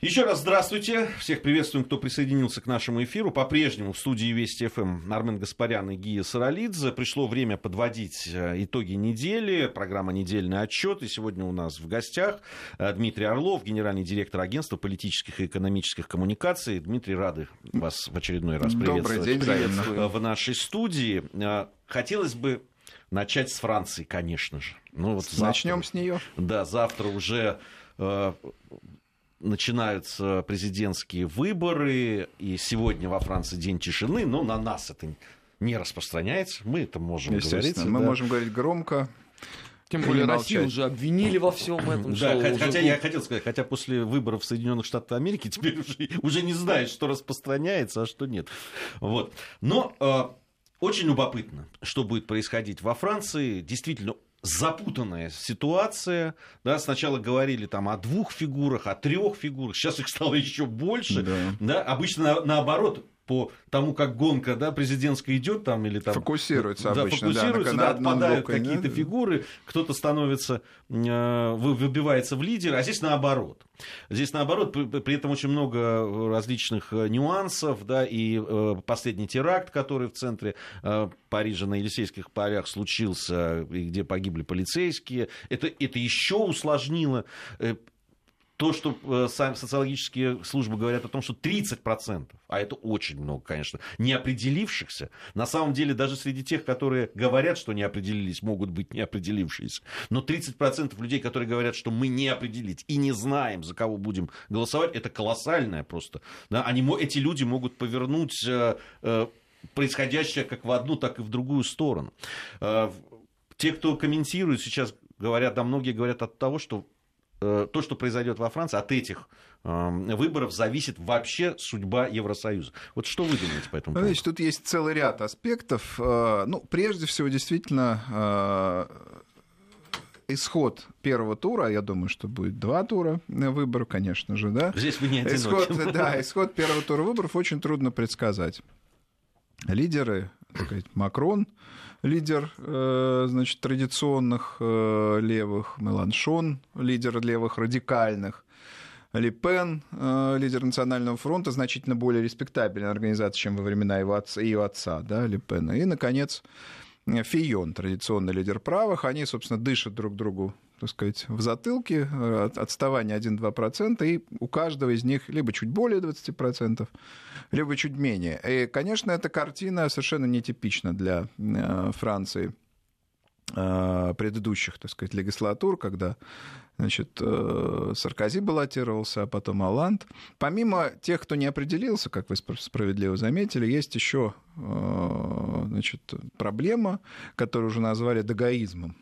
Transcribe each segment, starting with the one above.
Еще раз здравствуйте. Всех приветствуем, кто присоединился к нашему эфиру. По-прежнему в студии Вести ФМ Армен Гаспарян и Гия Саралидзе. Пришло время подводить э, итоги недели. Программа «Недельный отчет». И сегодня у нас в гостях э, Дмитрий Орлов, генеральный директор агентства политических и экономических коммуникаций. Дмитрий, рады вас в очередной раз приветствовать Добрый день, э, в нашей студии. Хотелось бы начать с Франции, конечно же. Ну, вот завтра, Начнем с нее. Да, завтра уже начинаются президентские выборы, и сегодня во Франции день тишины, но на нас это не распространяется, мы это можем говорить. Мы да. можем говорить громко. Тем более Россию уже обвинили во всем этом. Да, хотя, хотя я хотел сказать, хотя после выборов в Соединенных Штатах Америки теперь уже, уже не знаешь, что распространяется, а что нет. Вот. Но э, очень любопытно, что будет происходить во Франции. Действительно, запутанная ситуация. Да, сначала говорили там о двух фигурах, о трех фигурах, сейчас их стало еще больше. Да. Да, обычно наоборот, по тому, как гонка да, президентская идет там или там... Фокусируется да, обычно, фокусируется, да, да, отпадают какие-то да? фигуры, кто-то становится, э, выбивается в лидер, а здесь наоборот. Здесь наоборот, при этом очень много различных э, нюансов, да, и э, последний теракт, который в центре Парижа на Елисейских полях случился, где погибли полицейские, это, это еще усложнило то, что э, сами социологические службы говорят о том, что 30%, а это очень много, конечно, неопределившихся, на самом деле даже среди тех, которые говорят, что не определились, могут быть неопределившиеся, но 30% людей, которые говорят, что мы не определились и не знаем, за кого будем голосовать, это колоссальное просто. Да? Они, эти люди могут повернуть э, э, происходящее как в одну, так и в другую сторону. Те, кто комментирует сейчас, говорят, да, многие говорят от того, что то, что произойдет во Франции, от этих эм, выборов зависит вообще судьба Евросоюза. Вот что вы думаете по этому поводу? Значит, тут есть целый ряд аспектов. Э, ну, прежде всего, действительно, э, исход первого тура, я думаю, что будет два тура выборов, конечно же, да. Здесь вы не одиноки. Исход, да, исход первого тура выборов очень трудно предсказать. Лидеры, так сказать, Макрон, лидер э, значит, традиционных э, левых, Меланшон, лидер левых радикальных, Ли Пен, э, лидер Национального фронта, значительно более респектабельная организация, чем во времена его отца, ее отца да, Ли Пена. И, наконец, Фион, традиционный лидер правых, они, собственно, дышат друг другу так сказать, в затылке, э, отставание 1-2%, и у каждого из них либо чуть более 20%, либо чуть менее. И, конечно, эта картина совершенно нетипична для э, Франции э, предыдущих, так сказать, легислатур, когда значит, Саркози баллотировался, а потом Алланд. Помимо тех, кто не определился, как вы справедливо заметили, есть еще значит, проблема, которую уже назвали дагаизмом.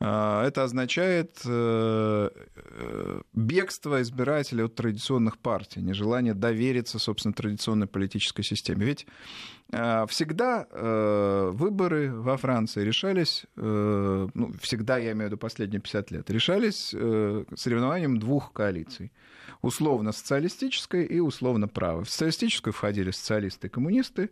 А, это означает э, э, бегство избирателей от традиционных партий, нежелание довериться, собственно, традиционной политической системе. Ведь а, всегда э, выборы во Франции решались, ну, всегда, я имею в виду последние 50 лет, решались соревнованием двух коалиций. Условно-социалистической и условно-правой. В социалистическую входили социалисты и коммунисты,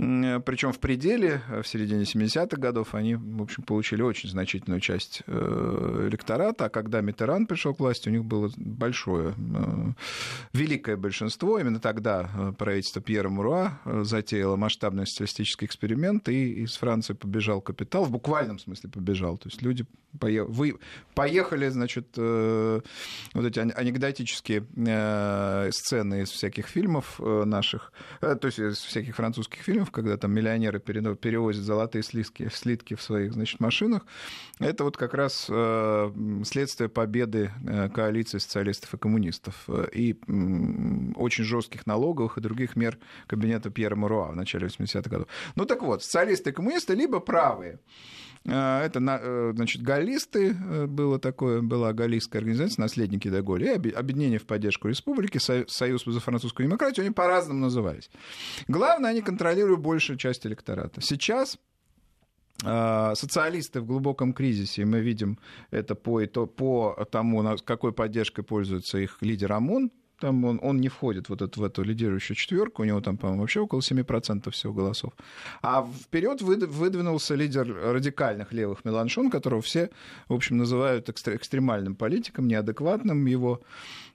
причем в пределе, э, в середине 70-х годов, они, в общем, получили очень значительную часть э, электората, а когда Митеран пришел к власти, у них было большое, э, великое большинство. Именно тогда правительство Пьера Муруа затеяло масштабный социалистический эксперимент, и из Франции побежал капитал, в буквальном смысле побежал. То есть люди поехали, значит, вот эти анекдотические сцены из всяких фильмов наших, то есть из всяких французских фильмов, когда там миллионеры перевозят золотые слитки, слитки в своих значит, машинах, это вот как раз э, следствие победы э, коалиции социалистов и коммунистов э, и очень жестких налоговых и других мер кабинета Пьера Маруа в начале 80-х годов. Ну так вот, социалисты и коммунисты либо правые, это, значит, галлисты, было такое, была галлистская организация, наследники Деголи, и объединение в поддержку республики, Союз за французскую демократию, они по-разному назывались. Главное, они контролируют большую часть электората. Сейчас а, социалисты в глубоком кризисе, мы видим это по, по тому, какой поддержкой пользуется их лидер ОМОН, там он, он не входит вот это, в эту лидирующую четверку, у него там, по-моему, вообще около 7% всего голосов. А вперед выдвинулся лидер радикальных левых Меланшон, которого все, в общем, называют экстремальным политиком, неадекватным. Его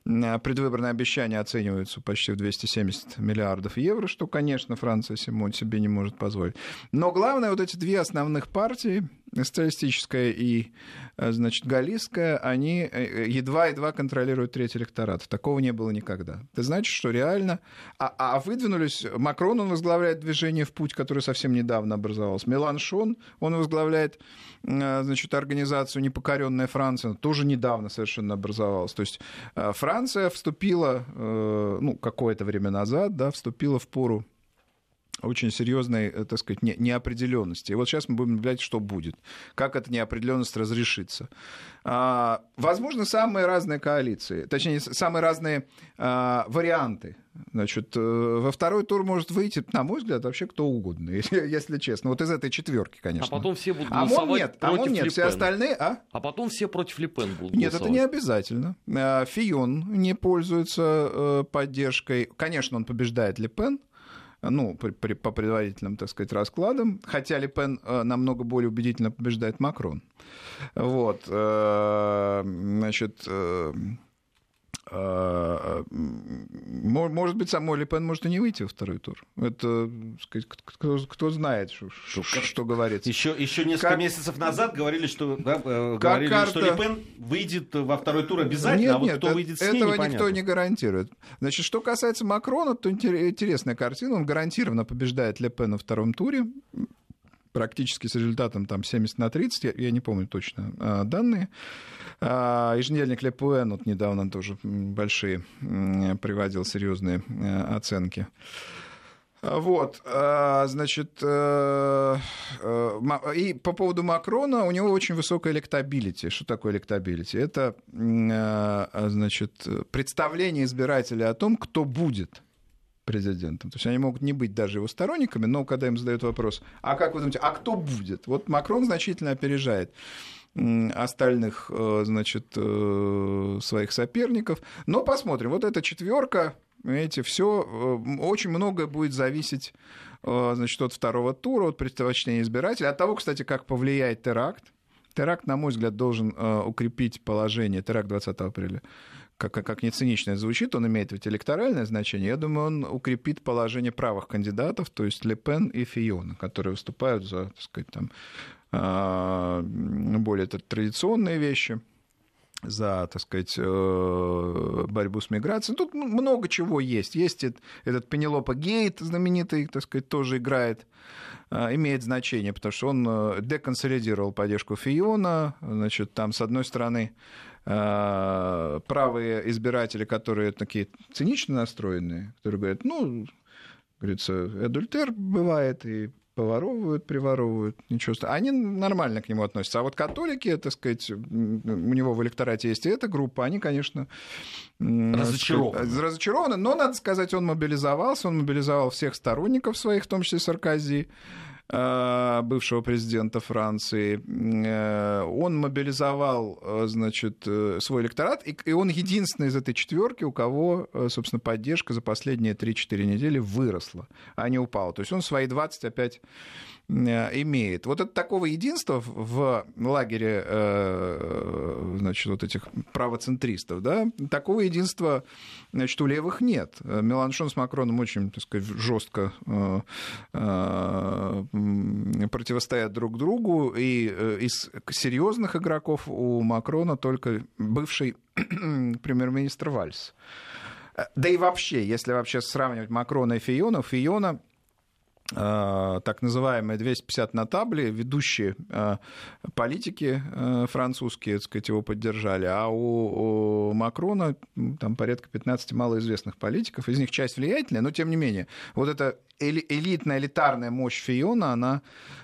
предвыборные обещания оцениваются почти в 270 миллиардов евро, что, конечно, Франция себе не может позволить. Но главное, вот эти две основных партии, социалистическая и, э, значит, галлийская, они э, едва-едва контролируют третий электорат. Такого не было никогда. Это значит, что реально... А, а выдвинулись... Макрон, он возглавляет движение «В путь», которое совсем недавно образовалось. Меланшон, он возглавляет, э, значит, организацию «Непокоренная Франция», тоже недавно совершенно образовалась. То есть Франция вступила, ну, какое-то время назад, да, вступила в пору очень серьезной, э, так сказать, неопределенности. И вот сейчас мы будем наблюдать, что будет, как эта неопределенность разрешится. А, возможно, самые разные коалиции, точнее, самые разные а, варианты. Значит, э, во второй тур может выйти, на мой взгляд, вообще кто угодно, если, честно. Вот из этой четверки, конечно. А потом все будут а голосовать а нет, против а нет, все остальные, а? А потом все против Лепен будут Нет, голосовать. это не обязательно. Фион не пользуется э, поддержкой. Конечно, он побеждает Лепен, ну, при, при, по предварительным, так сказать, раскладам, хотя Ле Пен э, намного более убедительно побеждает Макрон. Вот, э, значит, э, может быть, самой Ле Пен может и не выйти во второй тур. Это, сказать, кто, кто знает, что, что, что говорится. Еще, еще несколько как... месяцев назад говорили, что, да, говорили, карта... что Ле Пен выйдет во второй тур обязательно, нет, а вот нет, кто выйдет с ней, этого непонятно. никто не гарантирует. Значит, что касается Макрона, то интересная картина. Он гарантированно побеждает Ле Пен во втором туре практически с результатом там 70 на 30, я, я не помню точно а, данные. А, еженедельник Лепуэн вот недавно тоже большие приводил серьезные э, оценки. Вот, а, значит, э, э, и по поводу Макрона, у него очень высокая электабилити. Что такое электабилити? Это, значит, представление избирателя о том, кто будет президентом. То есть они могут не быть даже его сторонниками, но когда им задают вопрос, а как вы думаете, а кто будет? Вот Макрон значительно опережает остальных, э, значит, э, своих соперников. Но посмотрим. Вот эта четверка, видите, все э, очень многое будет зависеть значит, от второго тура, от предпочтения избирателя, от того, кстати, как повлияет теракт. Теракт, на мой взгляд, должен укрепить положение, теракт 20 апреля, как, как не цинично звучит, он имеет ведь электоральное значение, я думаю, он укрепит положение правых кандидатов, то есть Ле Пен и Фиона, которые выступают за, так сказать, там, а, более традиционные вещи за, так сказать, э, борьбу с миграцией. Тут много чего есть. Есть этот Пенелопа Гейт знаменитый, так сказать, тоже играет, а, имеет значение, потому что он э, деконсолидировал поддержку Фиона. Значит, там, с одной стороны, Э, правые избиратели, которые такие цинично настроенные, которые говорят, ну, говорится, адультер бывает, и поворовывают, приворовывают, ничего страшного. Они нормально к нему относятся. А вот католики, так сказать, у него в электорате есть и эта группа, они, конечно, разочарованы. Сказать, разочарованы, но, надо сказать, он мобилизовался, он мобилизовал всех сторонников своих, в том числе Саркози. Э, бывшего президента Франции. Э, он мобилизовал, э, значит, свой электорат, и он единственный из этой четверки, у кого, собственно, поддержка за последние 3-4 недели выросла, а не упала. То есть он свои 20 опять имеет. Вот это такого единства в лагере э, значит, вот этих правоцентристов, да, такого единства значит, у левых нет. Меланшон с Макроном очень, так сказать, жестко э, противостоят друг другу, и из серьезных игроков у Макрона только бывший премьер-министр Вальс. Да и вообще, если вообще сравнивать Макрона и Фиона, Фиона Э, так называемые 250 на табле, ведущие э, политики э, французские, так сказать, его поддержали, а у, у Макрона там порядка 15 малоизвестных политиков, из них часть влиятельная, но тем не менее, вот эта элитная, элитарная мощь Фиона, она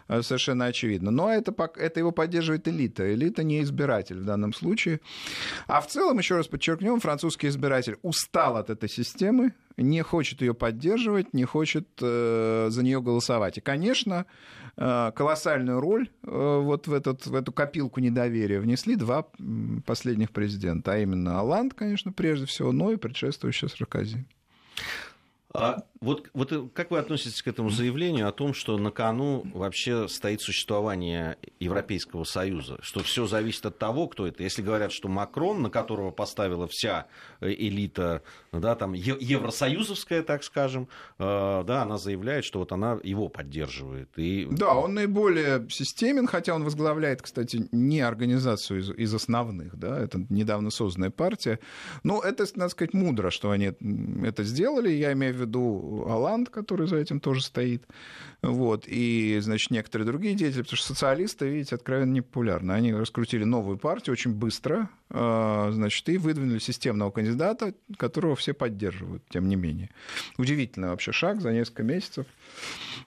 совершенно очевидна. Но это, это его поддерживает элита. Элита не избиратель в данном случае. А в целом, еще раз подчеркнем, французский избиратель устал от этой системы, не хочет ее поддерживать, не хочет э, за нее голосовать. И, конечно, э, колоссальную роль э, вот в, этот, в эту копилку недоверия внесли два последних президента, а именно Алланд, конечно, прежде всего, но и предшествующий Саркози. А вот, вот как вы относитесь к этому заявлению о том, что на кону вообще стоит существование Европейского Союза, что все зависит от того, кто это. Если говорят, что Макрон, на которого поставила вся э, элита, да, там евросоюзовская, так скажем, э, да, она заявляет, что вот она его поддерживает. И... Да, он наиболее системен, хотя он возглавляет, кстати, не организацию из, из основных, да, это недавно созданная партия. Но это, надо сказать, мудро, что они это сделали. Я имею в виду Аланд, который за этим тоже стоит, вот, и, значит, некоторые другие деятели, потому что социалисты, видите, откровенно непопулярны. Они раскрутили новую партию очень быстро, значит, и выдвинули системного кандидата, которого все поддерживают, тем не менее. Удивительный вообще шаг за несколько месяцев.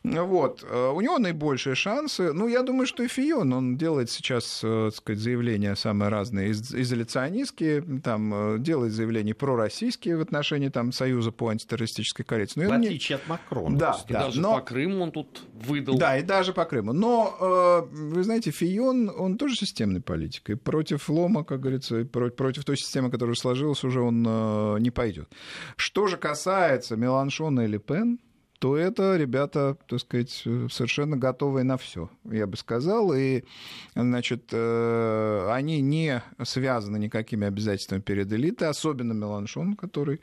Вот. А, у него наибольшие шансы. Ну, я думаю, что и Фион, он делает сейчас, э, так сказать, заявления самые разные, изоляционистские, там, э, делает заявления пророссийские в отношении там, Союза по антитеррористической коалиции. Но в отличие не... от Макрона. Да, да, даже но... по Крыму он тут выдал. Да, и даже по Крыму. Но, э, вы знаете, Фион, он тоже системный политик. И против лома, как говорится, против той системы, которая сложилась, уже он не пойдет. Что же касается Меланшона и Ле то это ребята, так сказать, совершенно готовые на все, я бы сказал. И, значит, э, они не связаны никакими обязательствами перед элитой, особенно Меланшон, который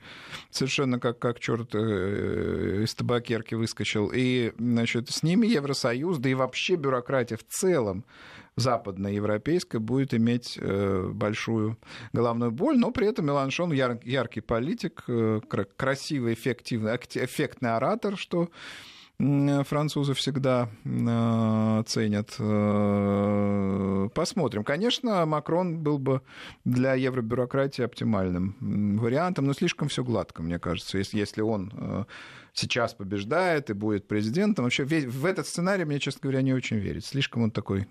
совершенно как, как черт э, из табакерки выскочил. И, значит, с ними Евросоюз, да и вообще бюрократия в целом западноевропейская будет иметь э, большую головную боль, но при этом Меланшон яр, яркий политик, э, красивый, эффективный, эффектный оратор, что французы всегда э, ценят. Посмотрим. Конечно, Макрон был бы для евробюрократии оптимальным вариантом, но слишком все гладко, мне кажется. Если, он сейчас побеждает и будет президентом, вообще в этот сценарий мне, честно говоря, не очень верить. Слишком он такой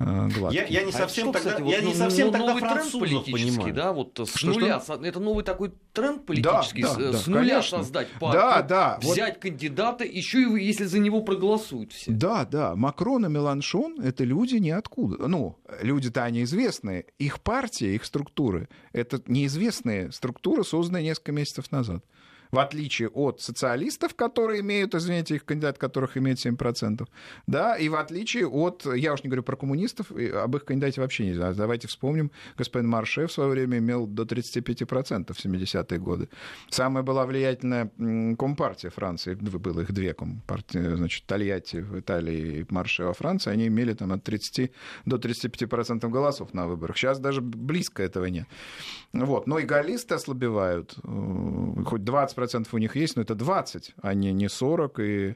гладкий. Я, я не совсем а тогда, кстати, я вот, не совсем ну, тогда новый тренд политический, понимаю. да, вот с что, нуля, что? это новый такой тренд политический, да, да, с, да, нуля конечно. создать партию, да, да, взять вот... кандидата, еще и если за него проголосуют все. Да, да, Макрон и Меланшон — это люди ниоткуда. Ну, люди-то они известные, их партия, их структуры — это неизвестные структуры, созданные несколько месяцев назад в отличие от социалистов, которые имеют, извините, их кандидат, которых имеет 7%, да, и в отличие от, я уж не говорю про коммунистов, об их кандидате вообще нельзя. Давайте вспомним, господин Марше в свое время имел до 35% в 70-е годы. Самая была влиятельная компартия Франции, было их две компартии, значит, Тольятти в Италии и Марше во Франции, они имели там от 30 до 35% голосов на выборах. Сейчас даже близко этого нет. Вот. Но и галлисты ослабевают. Хоть 20 20% у них есть, но это 20, а не, не 40. И,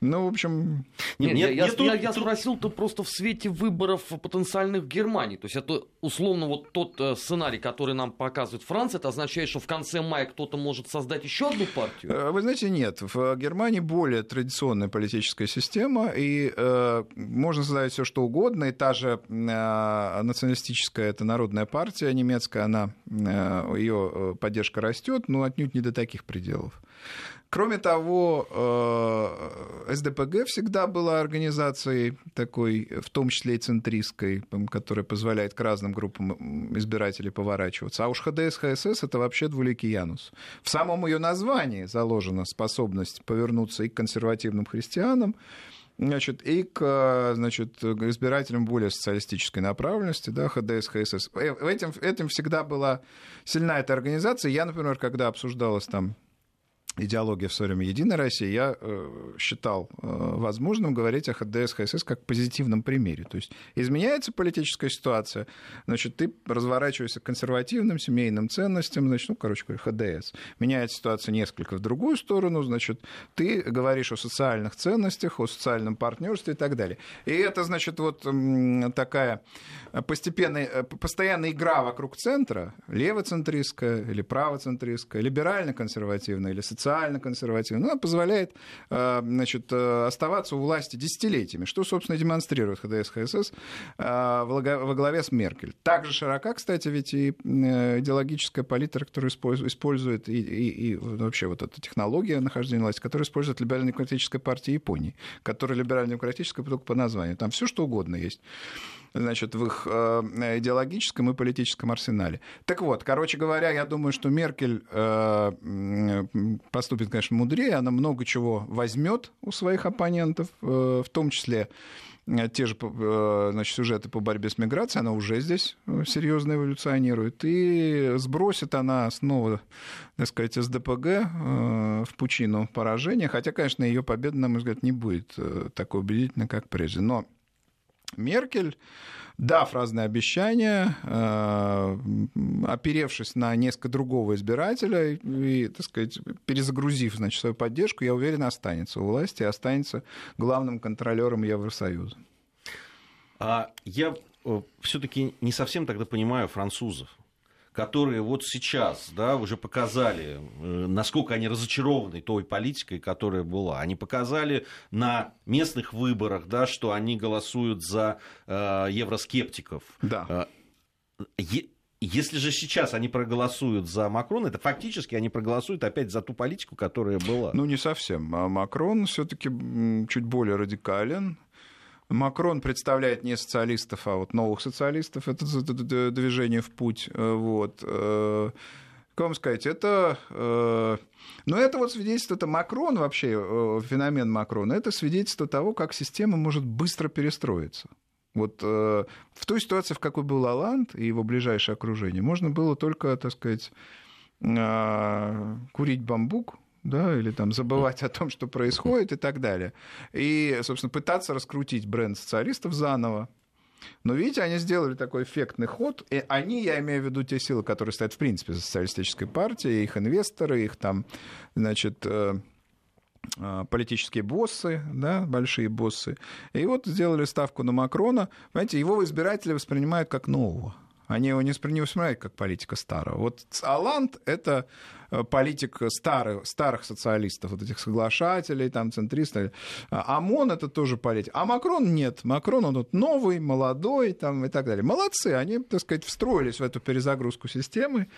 ну, в общем... Нет, нет, я, я, тут, я, я спросил-то просто в свете выборов потенциальных в Германии. То есть это условно вот тот э, сценарий, который нам показывает Франция, это означает, что в конце мая кто-то может создать еще одну партию? Э, вы знаете, нет. В Германии более традиционная политическая система, и э, можно создать все что угодно. И та же э, националистическая, это народная партия немецкая, она, э, ее э, поддержка растет, но отнюдь не до таких пределов пределов. Кроме того, э, СДПГ всегда была организацией такой, в том числе и центристской, которая позволяет к разным группам избирателей поворачиваться. А уж ХДС, ХСС — это вообще двуликий Янус. В самом ее названии заложена способность повернуться и к консервативным христианам, значит, и к значит, избирателям более социалистической направленности, да, ХДС, ХСС. Этим, этим всегда была сильна эта организация. Я, например, когда обсуждалась там идеология в свое время Единой России, я э, считал э, возможным говорить о ХДС, ХСС как позитивном примере. То есть изменяется политическая ситуация, значит, ты разворачиваешься к консервативным семейным ценностям, значит, ну, короче говоря, ХДС. Меняется ситуация несколько в другую сторону, значит, ты говоришь о социальных ценностях, о социальном партнерстве и так далее. И это, значит, вот такая постепенная, э, постоянная игра вокруг центра, левоцентристская или правоцентристская, либерально-консервативная или социально социально консервативная. Она позволяет значит, оставаться у власти десятилетиями, что, собственно, демонстрирует ХДС ХСС во главе с Меркель. Также широка, кстати, ведь и идеологическая палитра, которую использует и, и, и вообще вот эта технология нахождения власти, которую использует либерально-демократическая партия Японии, которая либерально-демократическая только по названию. Там все что угодно есть значит, в их э, идеологическом и политическом арсенале. Так вот, короче говоря, я думаю, что Меркель э, поступит, конечно, мудрее, она много чего возьмет у своих оппонентов, э, в том числе те же значит, сюжеты по борьбе с миграцией, она уже здесь серьезно эволюционирует. И сбросит она снова, так сказать, СДПГ в пучину поражения. Хотя, конечно, ее победа, на мой взгляд, не будет такой убедительной, как прежде. Но Меркель, дав разные обещания, э, оперевшись на несколько другого избирателя и, так сказать, перезагрузив значит, свою поддержку, я уверен, останется у власти и останется главным контролером Евросоюза. А я э, все-таки не совсем тогда понимаю французов которые вот сейчас да, уже показали, э, насколько они разочарованы той политикой, которая была. Они показали на местных выборах, да, что они голосуют за э, евроскептиков. Да. Э, если же сейчас они проголосуют за Макрона, это фактически они проголосуют опять за ту политику, которая была. Ну, не совсем. А Макрон все-таки чуть более радикален. Макрон представляет не социалистов, а вот новых социалистов. Это движение в путь. Э, вот. Э, как вам сказать, это... Э, но это вот свидетельство, это Макрон вообще, феномен Макрона, это свидетельство того, как система может быстро перестроиться. Вот в той ситуации, в какой был Лаланд и его ближайшее окружение, можно было только, так сказать, курить бамбук, да, или там забывать о том, что происходит и так далее. И, собственно, пытаться раскрутить бренд социалистов заново. Но видите, они сделали такой эффектный ход. И они, я имею в виду те силы, которые стоят в принципе за социалистической партией, их инвесторы, их там, значит, э, э, политические боссы, да, большие боссы. И вот сделали ставку на Макрона. Понимаете, его избиратели воспринимают как нового. Они его не воспринимают как политика старого. Вот Аланд — это Э, политик старых, старых социалистов, вот этих соглашателей, там, центристов. А ОМОН это тоже политик. А Макрон нет. Макрон, он вот новый, молодой там, и так далее. Молодцы, они, так сказать, встроились в эту перезагрузку системы.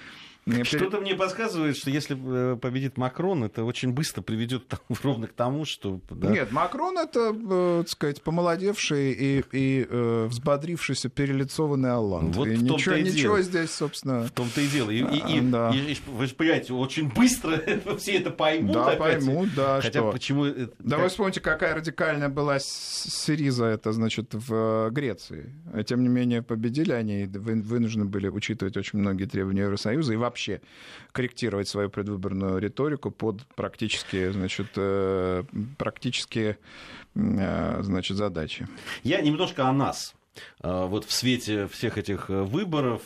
Что-то мне подсказывает, что если э, победит Макрон, это очень быстро приведет ровно к тому, что... Да... Нет, Макрон это, э, так сказать, помолодевший и, и э, взбодрившийся перелицованный Алланд. Вот и в ничего, и ничего дело. здесь, собственно... В том-то и дело. И, и, да. и, и, вы же понимаете, очень быстро все это поймут. Да, опять. поймут, да. Хотя что? почему... Да как... вы вспомните, какая радикальная была Сириза, это, значит, в Греции. Тем не менее, победили они, вынуждены были учитывать очень многие требования Евросоюза и вообще вообще корректировать свою предвыборную риторику под практические, значит, э, практические э, значит, задачи. Я немножко о нас. Э, вот в свете всех этих выборов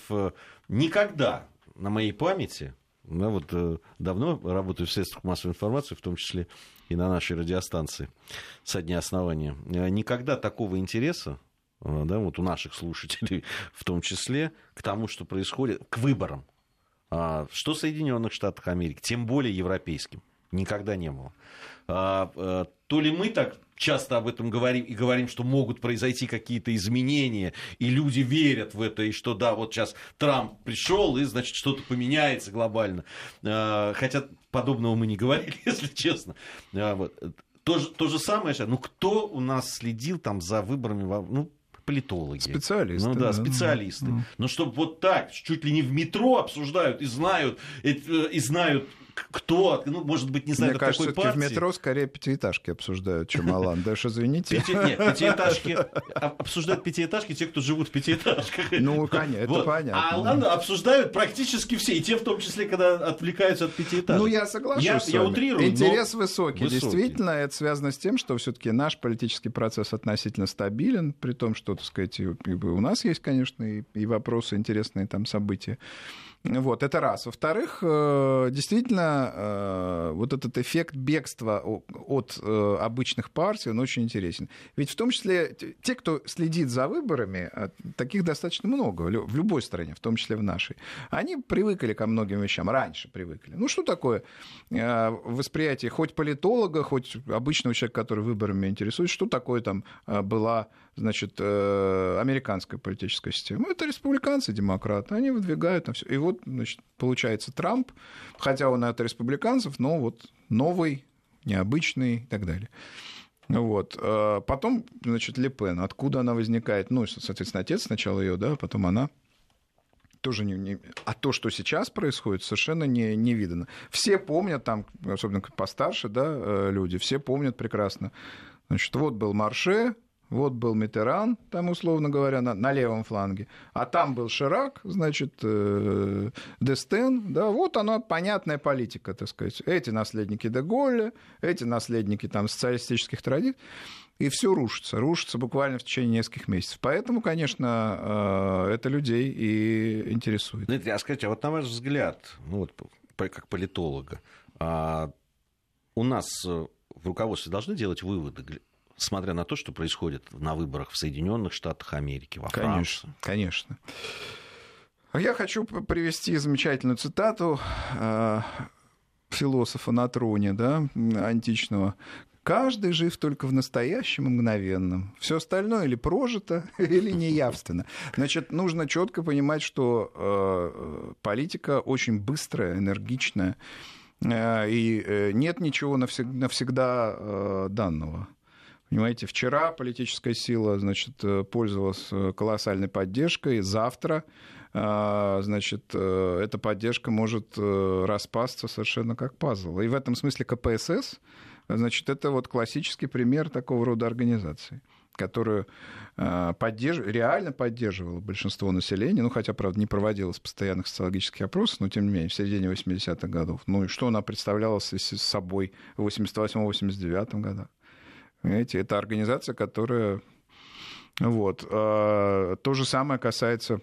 никогда на моей памяти, я вот давно работаю в средствах массовой информации, в том числе и на нашей радиостанции со дня основания, никогда такого интереса да, вот у наших слушателей в том числе, к тому, что происходит, к выборам что в Соединенных Штатах Америки, тем более европейским, никогда не было. А, а, то ли мы так часто об этом говорим и говорим, что могут произойти какие-то изменения, и люди верят в это, и что да, вот сейчас Трамп пришел, и значит что-то поменяется глобально. Хотя подобного мы не говорили, если честно. Вот. То, же, то же самое, ну кто у нас следил там за выборами, ну политологи. Специалисты. Ну да, да специалисты. Да. Но чтобы вот так, чуть ли не в метро обсуждают и знают, и, и знают кто, ну, может быть, не знаю, Мне кажется, такой партии. в метро скорее пятиэтажки обсуждают, чем Алан. Даже извините. Пяти... Нет, пятиэтажки. Обсуждают пятиэтажки те, кто живут в пятиэтажках. Ну, конечно, это вот. понятно. А Алан обсуждают практически все, и те, в том числе, когда отвлекаются от пятиэтажек. Ну, я соглашусь я. Я утрирую, Интерес высокий. высокий. Действительно, это связано с тем, что все-таки наш политический процесс относительно стабилен, при том, что, так сказать, у нас есть, конечно, и, и вопросы, интересные там события Вот, это раз. Во-вторых, э, действительно, э, вот этот эффект бегства от э, обычных партий, он очень интересен. Ведь в том числе те, кто следит за выборами, таких достаточно много в любой стране, в том числе в нашей, они привыкли ко многим вещам, раньше привыкли. Ну, что такое восприятие хоть политолога, хоть обычного человека, который выборами интересуется, что такое там была значит, американская политическая система? Это республиканцы, демократы, они выдвигают там все. И вот значит, получается Трамп, хотя он от республиканцев, но вот новый, необычный и так далее. Вот. А потом, значит, Лепен. Откуда она возникает? Ну, соответственно, отец сначала ее, да, потом она тоже не, не... А то, что сейчас происходит, совершенно не, не видно. Все помнят, там, особенно постарше, да, э, люди, все помнят прекрасно. Значит, вот был Марше, вот был Митеран, там, условно говоря, на, на левом фланге, а там был Ширак, значит, э, Дестен, да, вот она понятная политика, так сказать. Эти наследники Деголля, эти наследники там социалистических традиций, и все рушится, рушится буквально в течение нескольких месяцев. Поэтому, конечно, э, это людей и интересует. Дмитрий, а скажите, а вот на ваш взгляд, ну вот как политолога, а у нас э, в руководстве должны делать выводы смотря на то, что происходит на выборах в Соединенных Штатах Америки, во конечно, Франции. Конечно. Я хочу привести замечательную цитату э, философа на троне, да, античного. Каждый жив только в настоящем и мгновенном. Все остальное или прожито, или неявственно. Значит, нужно четко понимать, что э, политика очень быстрая, энергичная, э, и э, нет ничего навсегда, навсегда э, данного. Понимаете, вчера политическая сила, значит, э, пользовалась э, колоссальной поддержкой, завтра э, значит, эта поддержка может распасться совершенно как пазл. И в этом смысле КПСС, значит, это вот классический пример такого рода организации которую поддерж... реально поддерживало большинство населения, ну, хотя, правда, не проводилось постоянных социологических опросов, но, тем не менее, в середине 80-х годов. Ну, и что она представляла собой в 88-89 годах? Понимаете, это организация, которая... Вот. А, то же самое касается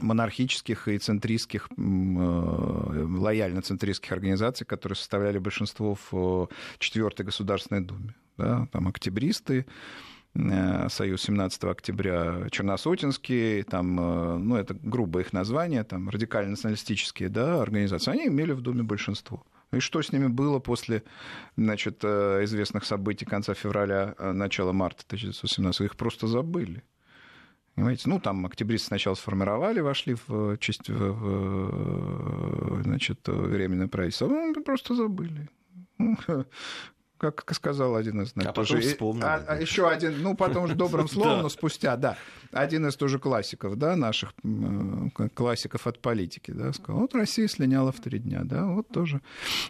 монархических и центристских, э, лояльно-центристских организаций, которые составляли большинство в четвертой Государственной Думе. Да, там октябристы, э, Союз 17 октября, Черносотинские, там, э, ну, это грубо их название, там, радикально-националистические да, организации, они имели в Думе большинство. И что с ними было после значит, э, известных событий конца февраля, э, начала марта 1917? Их просто забыли. Понимаете? Ну, там октябристы сначала сформировали, вошли в, часть, в, в значит, временное правительство, ну, просто забыли как сказал один из... А тоже, потом вспомнил. А, а еще один, ну, потом уже добрым словом, но спустя, да. Один из тоже классиков, да, наших классиков от политики, да, сказал, вот Россия слиняла в три дня, да, вот тоже.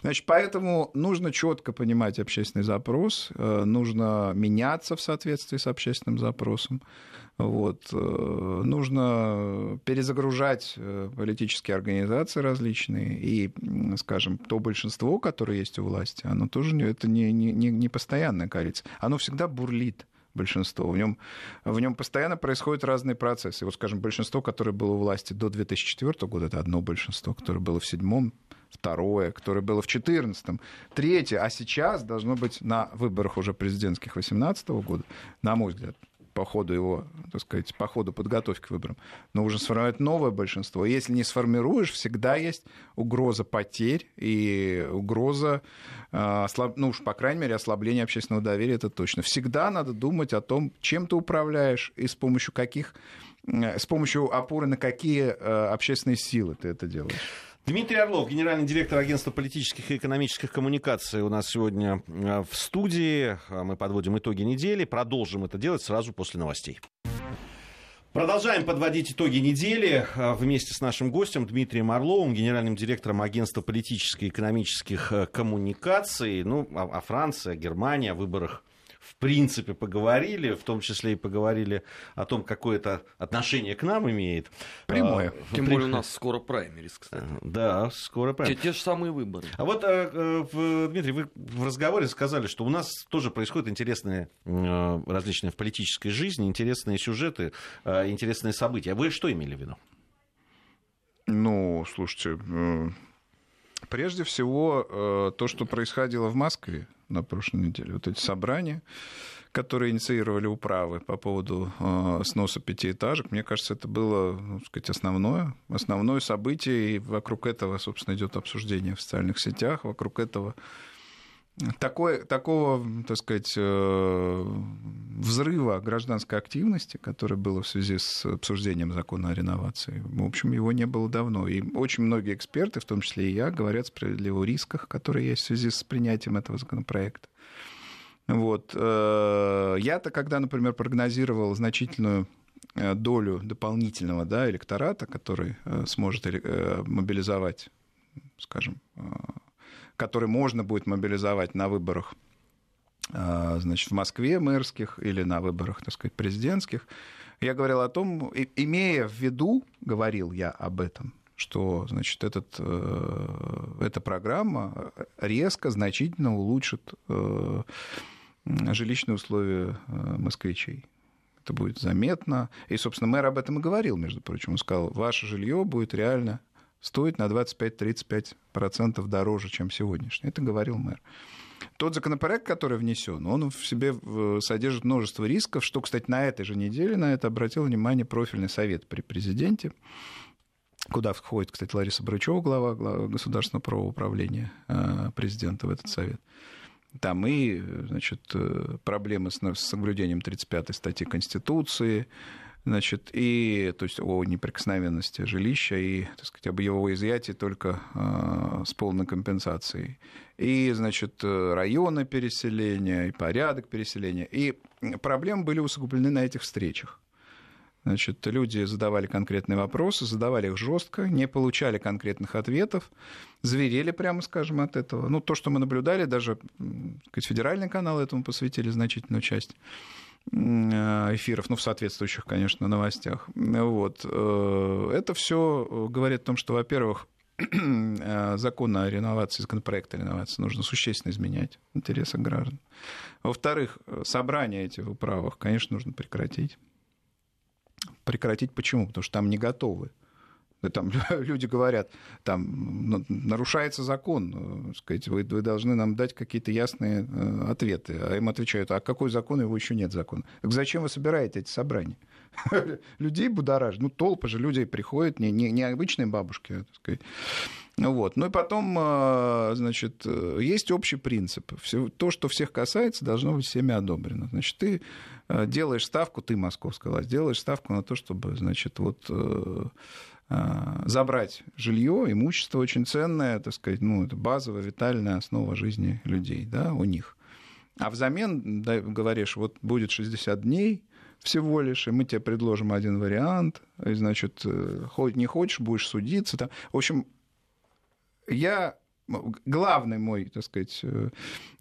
Значит, поэтому нужно четко понимать общественный запрос, э, нужно меняться в соответствии с общественным запросом, вот. Э, нужно перезагружать э, политические организации различные, и, скажем, то большинство, которое есть у власти, оно тоже это не, не, не постоянная коалиция, оно всегда бурлит большинство. В нем, в нем постоянно происходят разные процессы. Вот, скажем, большинство, которое было у власти до 2004 года, это одно большинство, которое было в седьмом, второе, которое было в 2014, третье, а сейчас должно быть на выборах уже президентских 2018 года, на мой взгляд, по ходу его, так сказать, по ходу подготовки к выборам, но уже сформировать новое большинство. Если не сформируешь, всегда есть угроза потерь и угроза, а, ну уж, по крайней мере, ослабления общественного доверия, это точно. Всегда надо думать о том, чем ты управляешь и с помощью каких, с помощью опоры на какие а, общественные силы ты это делаешь. Дмитрий Орлов, генеральный директор агентства политических и экономических коммуникаций у нас сегодня э, в студии. А мы подводим итоги недели. Продолжим это делать сразу после новостей. Продолжаем подводить итоги недели э, вместе с нашим гостем Дмитрием Орловым, генеральным директором агентства политических и экономических э, коммуникаций. Ну, о Франции, о Германии, о выборах в принципе поговорили, в том числе и поговорили о том, какое это отношение к нам имеет. Прямое. А, Тем более у нас скоро праймерис, кстати. Да, скоро праймерис. Те, те же самые выборы. А вот, э, э, Дмитрий, вы в разговоре сказали, что у нас тоже происходят интересные э, различные в политической жизни, интересные сюжеты, интересные события. Вы что имели в виду? Ну, слушайте, э, прежде всего, э, то, что происходило в Москве на прошлой неделе, вот эти собрания, которые инициировали управы по поводу э, сноса пятиэтажек, мне кажется, это было, ну, сказать, основное, основное событие, и вокруг этого, собственно, идет обсуждение в социальных сетях, вокруг этого такой, такого, так сказать, э, взрыва гражданской активности, которое было в связи с обсуждением закона о реновации, в общем, его не было давно. И очень многие эксперты, в том числе и я, говорят справедливо о рисках, которые есть в связи с принятием этого законопроекта. Вот. Э, я-то, когда, например, прогнозировал значительную э, долю дополнительного да, электората, который сможет мобилизовать, скажем, который можно будет мобилизовать на выборах а, значит, в Москве мэрских или на выборах, так сказать, президентских. Я говорил о том, имея в виду, говорил я об этом, что значит, этот, э, эта программа резко, значительно улучшит э, жилищные условия э, москвичей. Это будет заметно. И, собственно, мэр об этом и говорил, между прочим. Он сказал, ваше жилье будет реально стоит на 25-35% дороже, чем сегодняшний. Это говорил мэр. Тот законопроект, который внесен, он в себе содержит множество рисков, что, кстати, на этой же неделе на это обратил внимание профильный совет при президенте, куда входит, кстати, Лариса Брычева, глава, глава государственного правового управления э, президента в этот совет. Там и значит, э, проблемы с соблюдением 35-й статьи Конституции, Значит, и, то есть о неприкосновенности жилища и, так сказать, об его изъятии только э, с полной компенсацией. И, значит, районы переселения, и порядок переселения. И проблемы были усугублены на этих встречах. Значит, люди задавали конкретные вопросы, задавали их жестко, не получали конкретных ответов, зверели, прямо скажем, от этого. Ну, то, что мы наблюдали, даже сказать, федеральный канал этому посвятили значительную часть. Э, эфиров, ну, в соответствующих, конечно, новостях. Вот. Э, это все говорит о том, что, во-первых, э, закон о реновации, законопроект о реновации нужно существенно изменять в интересах граждан. Во-вторых, собрание этих в управах, конечно, нужно прекратить. Прекратить почему? Потому что там не готовы там люди говорят, там ну, нарушается закон, сказать, вы, вы должны нам дать какие-то ясные э, ответы. А им отвечают, а какой закон, его еще нет закона. Так зачем вы собираете эти собрания? Людей будоражит. Ну, толпы же людей приходят, не, не, не обычные бабушки, а, так сказать. Вот. Ну и потом, э, значит, э, есть общий принцип. Все, то, что всех касается, должно быть всеми одобрено. Значит, ты делаешь ставку, ты московская власть, делаешь ставку на то, чтобы, значит, вот забрать жилье, имущество очень ценное, так сказать, ну, это базовая, витальная основа жизни людей, да, у них. А взамен, да, говоришь, вот будет 60 дней всего лишь, и мы тебе предложим один вариант, и, значит, э, хоть не хочешь, будешь судиться. Там. В общем, я главный мой, так сказать, э,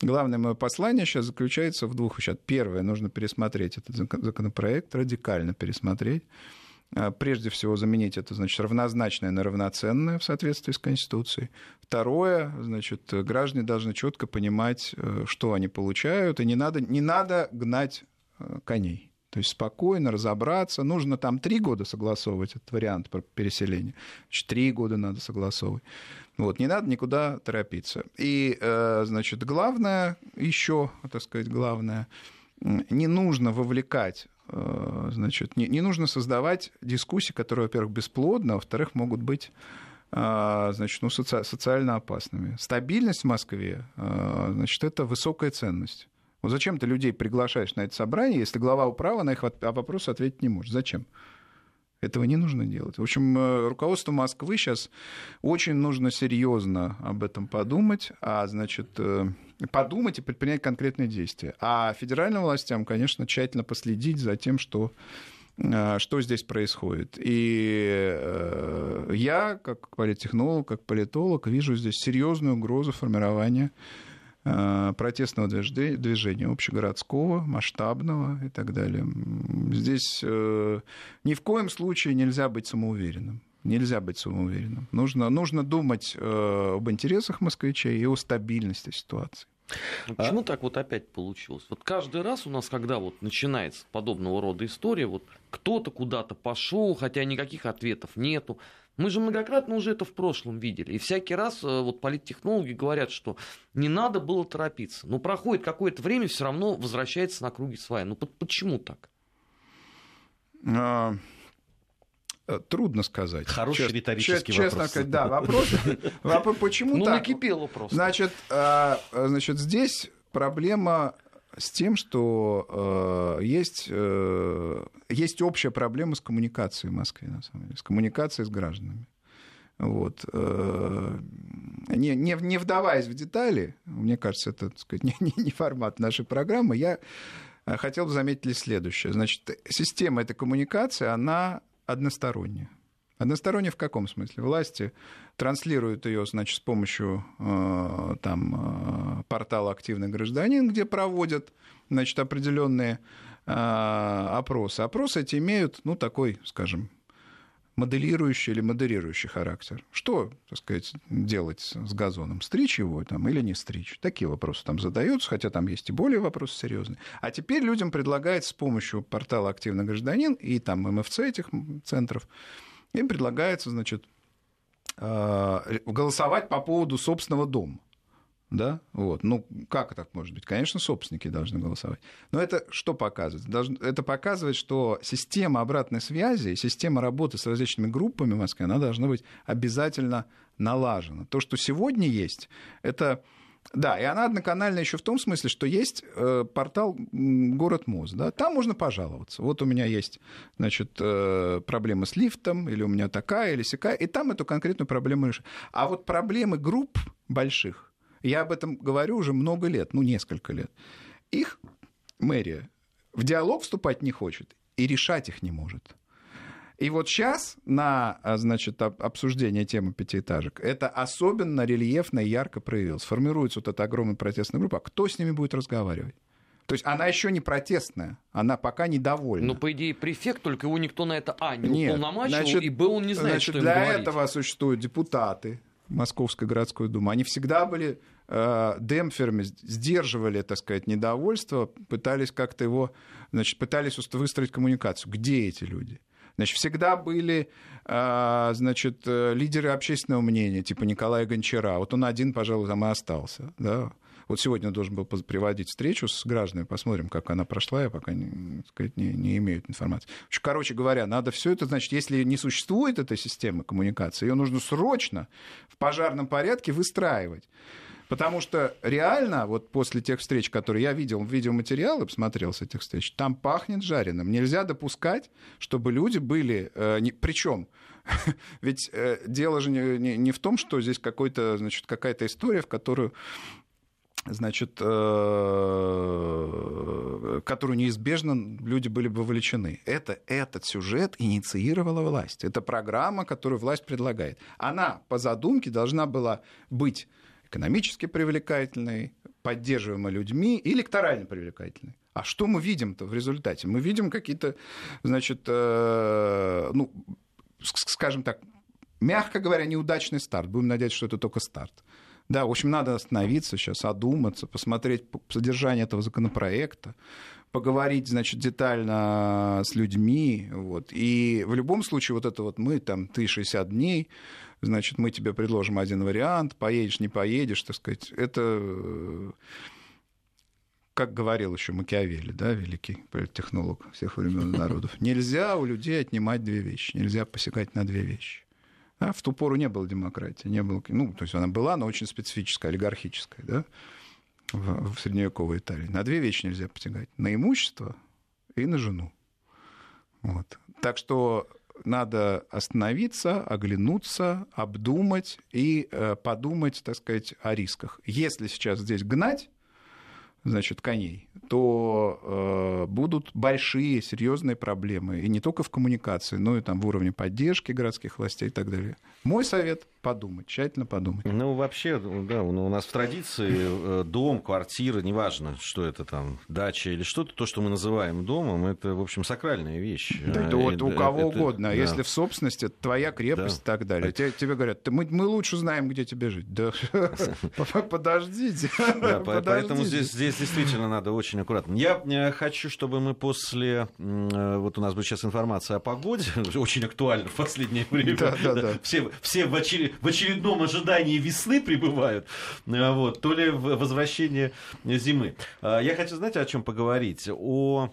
главное мое послание сейчас заключается в двух вещах. Первое, нужно пересмотреть этот законопроект, радикально пересмотреть. А, прежде всего заменить это, значит, равнозначное на равноценное в соответствии с Конституцией. Второе, значит, граждане должны четко понимать, э, что они получают, и не надо, не надо гнать э, коней. То есть спокойно разобраться. Нужно там три года согласовывать этот вариант про переселение. Значит, три года надо согласовывать. Вот, не надо никуда торопиться. И, э, значит, главное, еще, так сказать, главное, не нужно вовлекать значит, не, не нужно создавать дискуссии, которые, во-первых, бесплодны, а во-вторых, могут быть э, значит, ну, соци- социально опасными. Стабильность в Москве, э, значит, это высокая ценность. Вот зачем ты людей приглашаешь на это собрание, если глава управы на их вопросы ответить не может? Зачем? Этого не нужно делать. В общем, руководству Москвы сейчас очень нужно серьезно об этом подумать, а значит, подумать и предпринять конкретные действия. А федеральным властям, конечно, тщательно последить за тем, что э, что здесь происходит. И э, я, как политтехнолог, как политолог, вижу здесь серьезную угрозу формирования э, протестного движения общегородского, масштабного и так далее. Здесь ни в коем случае нельзя быть самоуверенным. Нельзя быть самоуверенным. Нужно, нужно думать э, об интересах москвичей и о стабильности ситуации. Ну, почему а? так вот опять получилось? Вот каждый раз у нас, когда вот начинается подобного рода история, вот кто-то куда-то пошел, хотя никаких ответов нету, Мы же многократно уже это в прошлом видели. И всякий раз э, вот политтехнологи говорят, что не надо было торопиться. Но проходит какое-то время, все равно возвращается на круги своя. Ну почему так? А, э, трудно сказать. Хороший Чест, риторический честно вопрос. сказать, да, вопрос, вопрос почему ну, так? накипело просто. Значит, а, значит, здесь проблема с тем, что э, есть, э, есть общая проблема с коммуникацией в Москве, на самом деле, с коммуникацией с гражданами. Вот. Э, не, не, не вдаваясь в детали, мне кажется, это так сказать, не, не, не формат нашей программы, я хотел бы заметить следующее. Значит, система этой коммуникации, она односторонняя. Односторонне в каком смысле? Власти транслируют ее, значит, с помощью э, там, э, портала «Активный гражданин», где проводят значит, определенные э, опросы. Опросы эти имеют, ну, такой, скажем, моделирующий или модерирующий характер. Что, так сказать, делать с газоном? Стричь его там или не стричь? Такие вопросы там задаются, хотя там есть и более вопросы серьезные. А теперь людям предлагается с помощью портала «Активный гражданин» и там МФЦ этих центров им предлагается, значит, э, голосовать по поводу собственного дома. Да? Вот. Ну, как так может быть? Конечно, собственники должны голосовать. Но это что показывает? Это показывает, что система обратной связи, система работы с различными группами в Москве, она должна быть обязательно налажена. То, что сегодня есть, это да, и она одноканальная еще в том смысле, что есть э, портал «Город Моз». Да? Там можно пожаловаться. Вот у меня есть значит, э, проблемы с лифтом, или у меня такая, или сякая, и там эту конкретную проблему решить. А вот проблемы групп больших, я об этом говорю уже много лет, ну, несколько лет, их мэрия в диалог вступать не хочет и решать их не может. И вот сейчас на а, значит, обсуждение темы пятиэтажек это особенно рельефно и ярко проявилось. Сформируется вот эта огромная протестная группа. А кто с ними будет разговаривать? То есть она еще не протестная, она пока недовольна. Ну, по идее, префект, только его никто на это А не Нет, значит, и Б он не знает, значит, что для говорить. этого существуют депутаты Московской городской думы. Они всегда были э, демпферами, сдерживали, так сказать, недовольство, пытались как-то его, значит, пытались выстроить коммуникацию. Где эти люди? Значит, всегда были а, значит, э, лидеры общественного мнения, типа Николая Гончара. Вот он один, пожалуй, там и остался. Да? Вот сегодня должен был приводить встречу с гражданами, посмотрим, как она прошла, я пока не, сказать, не, не имею информации. Короче говоря, надо все это, значит, если не существует этой системы коммуникации, ее нужно срочно в пожарном порядке выстраивать. Потому что реально, вот после тех встреч, которые я видел, видеоматериалы посмотрел с этих встреч, там пахнет жареным. Нельзя допускать, чтобы люди были... Э, не, причем ведь э, дело же не, не, не в том, что здесь какой-то, значит, какая-то история, в которую значит, э, которую неизбежно люди были бы вовлечены. Это этот сюжет инициировала власть. Это программа, которую власть предлагает. Она по задумке должна была быть экономически привлекательной, поддерживаемой людьми и электорально привлекательной. А что мы видим-то в результате? Мы видим какие-то, значит, э, ну, скажем так, мягко говоря, неудачный старт. Будем надеяться, что это только старт. Да, в общем, надо остановиться сейчас, одуматься, посмотреть содержание этого законопроекта, поговорить, значит, детально с людьми. Вот. И в любом случае вот это вот мы, там, ты 60 дней, значит, мы тебе предложим один вариант, поедешь, не поедешь, так сказать, это как говорил еще Макиавелли, да, великий технолог всех времен и народов, нельзя у людей отнимать две вещи, нельзя посягать на две вещи. Да, в ту пору не было демократии, не было, ну, то есть она была, но очень специфическая, олигархическая, да, в, в средневековой Италии. На две вещи нельзя посягать, на имущество и на жену. Вот. Так что надо остановиться, оглянуться, обдумать и э, подумать, так сказать, о рисках. Если сейчас здесь гнать, значит, коней, то э, будут большие, серьезные проблемы. И не только в коммуникации, но и там в уровне поддержки городских властей и так далее. Мой совет подумать, тщательно подумать. Ну, вообще, да, у нас в традиции дом, квартира, неважно, что это там, дача или что-то, то, что мы называем домом, это, в общем, сакральная вещь. Да, это вот у кого это, угодно. А да. Если в собственности, это твоя крепость да. и так далее. Тебе, тебе говорят, мы, мы лучше знаем, где тебе жить. Да, подождите. Поэтому здесь действительно надо очень аккуратно. Я хочу, чтобы мы после... Вот у нас будет сейчас информация о погоде, очень актуально в последнее время. Да, да, да. Все, все в, очеред... в очередном ожидании весны прибывают, вот, то ли возвращение зимы. А, я хочу, знаете, о чем поговорить? О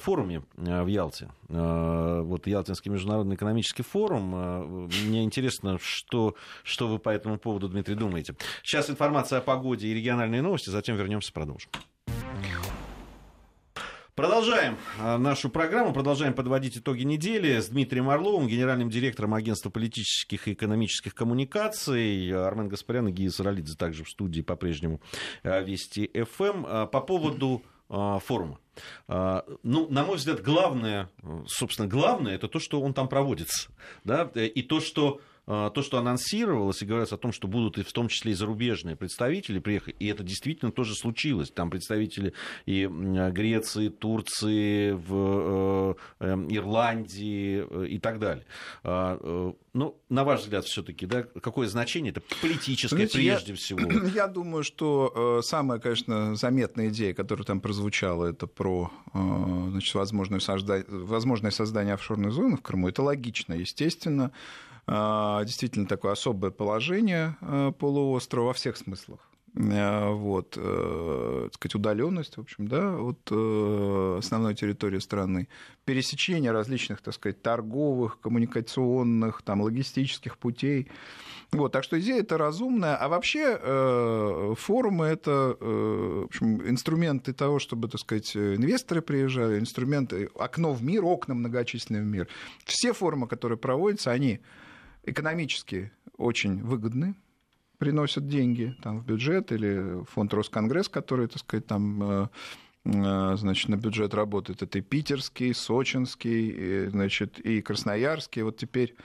форуме в Ялте. А, вот Ялтинский международный экономический форум. Мне интересно, что, что вы по этому поводу, Дмитрий, думаете. Сейчас информация о погоде и региональные новости, затем вернемся, продолжим. Продолжаем а, нашу программу, продолжаем подводить итоги недели с Дмитрием Орловым, генеральным директором Агентства политических и экономических коммуникаций. Армен Гаспарян и Гия Саралидзе также в студии по-прежнему а, Вести ФМ. А, по поводу форума. Ну, на мой взгляд, главное, собственно, главное, это то, что он там проводится. Да? И то, что а, то, что анонсировалось, и говорится о том, что будут и в том числе и зарубежные представители приехать, и это действительно тоже случилось. Там представители и Греции, Турции, в э, эм, Ирландии э, и так далее. А, э, ну, на ваш взгляд, все-таки, да, какое значение это политическое Знаете, прежде я, всего? Я думаю, что самая, конечно, заметная идея, которая там прозвучала, это про значит, возможное, создание, возможное создание офшорной зоны в Крыму. Это логично, естественно. А, действительно такое особое положение а, полуострова во всех смыслах а, вот, э, так сказать, удаленность, в общем, да, от э, основной территории страны, пересечение различных, так сказать, торговых, коммуникационных, там, логистических путей. Вот, так что идея это разумная. А вообще э, форумы это в общем, инструменты того, чтобы, так сказать, инвесторы приезжали, инструменты, окно в мир, окна многочисленные в мир. Все форумы, которые проводятся, они экономически очень выгодны, приносят деньги там, в бюджет или фонд Росконгресс, который, так сказать, там э, э, значит, на бюджет работает. Это и питерский, сочинский, и, значит, и красноярский. Вот теперь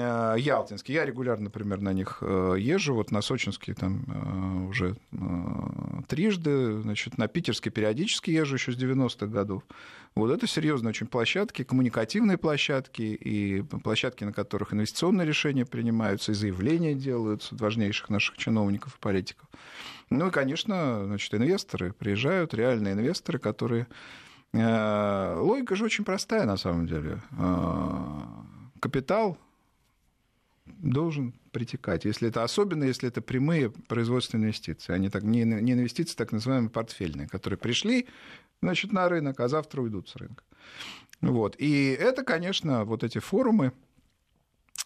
Э, Ялтинский. Я регулярно, например, на них езжу. Вот на Сочинский там уже трижды. Значит, на Питерский периодически езжу еще с 90-х годов. Вот это серьезные очень площадки, коммуникативные площадки и площадки, на которых инвестиционные решения принимаются и заявления делаются от важнейших наших чиновников и политиков. Ну и, конечно, значит, инвесторы приезжают, реальные инвесторы, которые... Логика же очень простая на самом деле капитал должен притекать. Если это особенно, если это прямые производственные инвестиции, не, так, не, не инвестиции, так называемые портфельные, которые пришли значит, на рынок, а завтра уйдут с рынка. Вот. И это, конечно, вот эти форумы,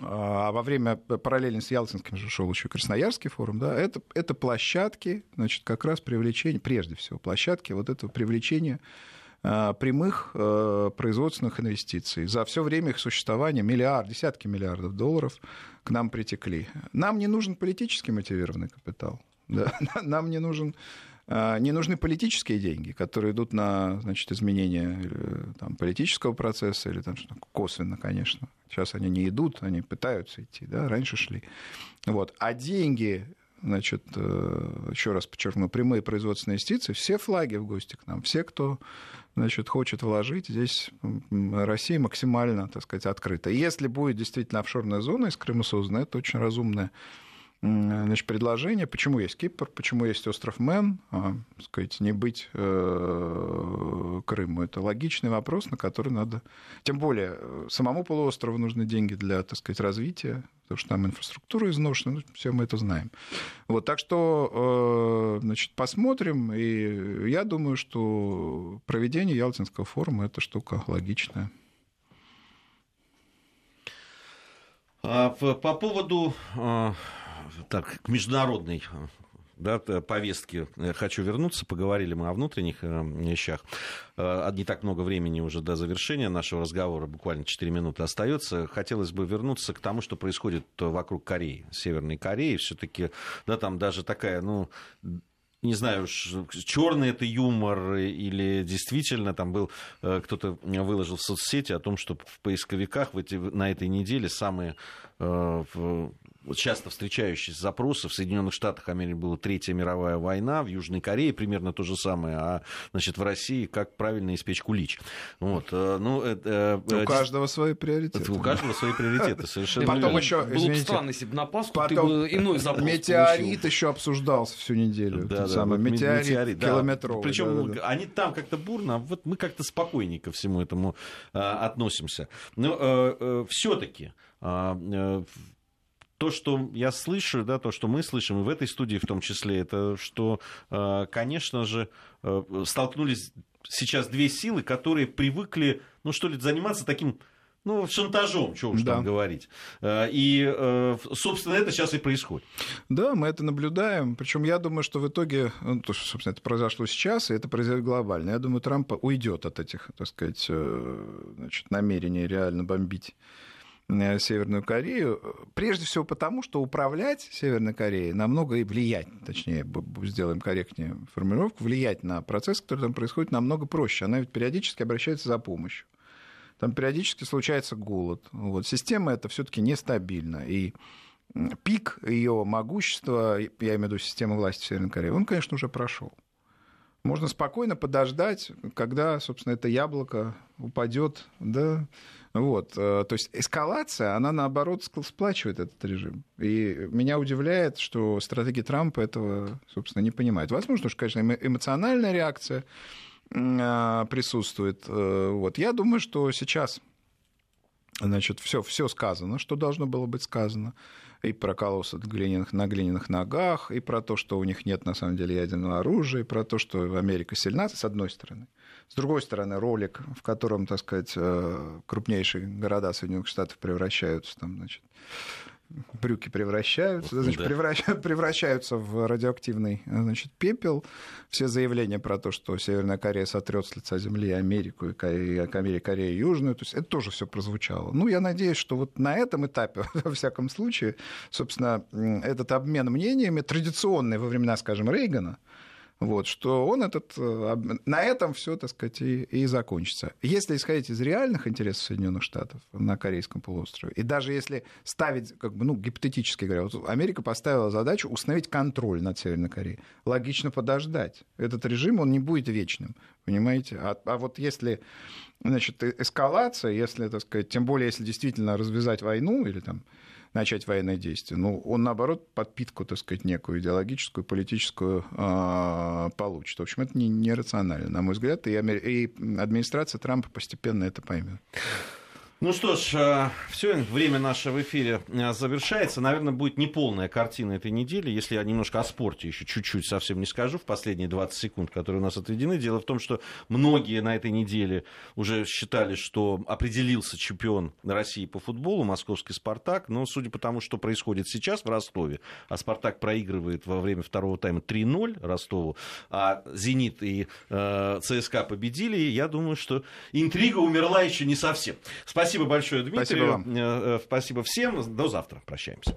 а во время параллельно с Ялтинским же шел еще Красноярский форум, да, это, это площадки, значит, как раз привлечение, прежде всего, площадки вот этого привлечения Э, прямых э, производственных инвестиций. За все время их существования миллиард, десятки миллиардов долларов к нам притекли. Нам не нужен политически мотивированный капитал. Да? Нам не нужен э, не нужны политические деньги, которые идут на значит, изменение там, политического процесса или там, косвенно, конечно. Сейчас они не идут, они пытаются идти, да, раньше шли. Вот. А деньги значит, э, еще раз подчеркну, прямые производственные инвестиции, все флаги в гости к нам, все, кто значит, хочет вложить, здесь Россия максимально, так сказать, открыта. Если будет действительно офшорная зона из Крыма создана, это очень разумная значит, предложение, почему есть Кипр, почему есть остров Мэн, а, сказать, не быть э, Крыму. Это логичный вопрос, на который надо... Тем более, э, самому полуострову нужны деньги для, так сказать, развития, потому что там инфраструктура изношена, ну, все мы это знаем. Вот, так что, э, значит, посмотрим, и я думаю, что проведение Ялтинского форума – это штука логичная. А по поводу а, так, к международной да, повестке хочу вернуться. Поговорили мы о внутренних э, вещах. Э, не так много времени уже до завершения нашего разговора, буквально 4 минуты остается. Хотелось бы вернуться к тому, что происходит вокруг Кореи, Северной Кореи. Все-таки, да, там даже такая, ну, не знаю уж, черный это юмор или действительно там был, э, кто-то выложил в соцсети о том, что в поисковиках в эти, на этой неделе самые э, часто встречающиеся запросы. В Соединенных Штатах Америки была Третья мировая война, в Южной Корее примерно то же самое, а значит, в России как правильно испечь кулич. Вот, э, ну, это, у каждого свои приоритеты. У каждого свои приоритеты, совершенно Потом еще, Было бы странно, если бы на Пасху ты бы иной запрос Метеорит еще обсуждался всю неделю. Да, да, метеорит, метеорит километровый. Причем они там как-то бурно, а вот мы как-то спокойнее ко всему этому а, относимся. Но а, а, все-таки а, то, что я слышу, да, то, что мы слышим, и в этой студии в том числе, это что, конечно же, столкнулись сейчас две силы, которые привыкли, ну что ли, заниматься таким ну, шантажом, что уж да. там говорить. И, собственно, это сейчас и происходит. Да, мы это наблюдаем. Причем я думаю, что в итоге, ну, то, что, собственно, это произошло сейчас, и это произойдет глобально. Я думаю, Трамп уйдет от этих, так сказать, э, значит, намерений реально бомбить Э, Северную Корею, прежде всего потому, что управлять Северной Кореей намного и влиять, точнее, сделаем корректнее формулировку, влиять на процесс, который там происходит, намного проще. Она ведь периодически обращается за помощью. Там периодически случается голод. Вот. Система эта все-таки нестабильна. И пик ее могущества, я имею в виду систему власти в Северной Корее, он, конечно, уже прошел. Можно спокойно подождать, когда, собственно, это яблоко упадет, да, вот, э, то есть эскалация, она наоборот сплачивает этот режим. И меня удивляет, что стратегия Трампа этого, собственно, не понимает. Возможно, что, конечно, эмоциональная реакция а, присутствует. Э, вот. Я думаю, что сейчас значит, все, все сказано, что должно было быть сказано и про колосс глиняных, на глиняных ногах, и про то, что у них нет на самом деле ядерного оружия, и про то, что Америка сильна, с одной стороны. С другой стороны, ролик, в котором, так сказать, э, крупнейшие города Соединенных Штатов превращаются там, значит, брюки превращаются, значит, да. превращаются, превращаются в радиоактивный значит, пепел. Все заявления про то, что Северная Корея сотрет с лица земли Америку и Корею, Корею Южную, то есть это тоже все прозвучало. Ну, я надеюсь, что вот на этом этапе, во всяком случае, собственно, этот обмен мнениями, традиционный во времена, скажем, Рейгана, вот, что он этот, э, на этом все, так сказать, и, и закончится. Если исходить из реальных интересов Соединенных Штатов на Корейском полуострове, и даже если ставить, как бы, ну, гипотетически говоря, вот Америка поставила задачу установить контроль над Северной Кореей, логично подождать. Этот режим, он не будет вечным, понимаете? А, а вот если, значит, э, эскалация, если, так сказать, тем более, если действительно развязать войну или там начать военные действия. Ну, он, наоборот, подпитку, так сказать, некую идеологическую, политическую э, получит. В общем, это не, нерационально, на мой взгляд, и, и администрация Трампа постепенно это поймет. Ну что ж, э, все, время наше в эфире э, завершается. Наверное, будет неполная картина этой недели, если я немножко о спорте еще чуть-чуть совсем не скажу в последние 20 секунд, которые у нас отведены. Дело в том, что многие на этой неделе уже считали, что определился чемпион России по футболу, московский «Спартак», но судя по тому, что происходит сейчас в Ростове, а «Спартак» проигрывает во время второго тайма 3-0 Ростову, а «Зенит» и э, ЦСКА победили, я думаю, что интрига умерла еще не совсем. Спасибо Спасибо большое, Дмитрий. Спасибо вам. Э, э, спасибо всем. До завтра. Прощаемся.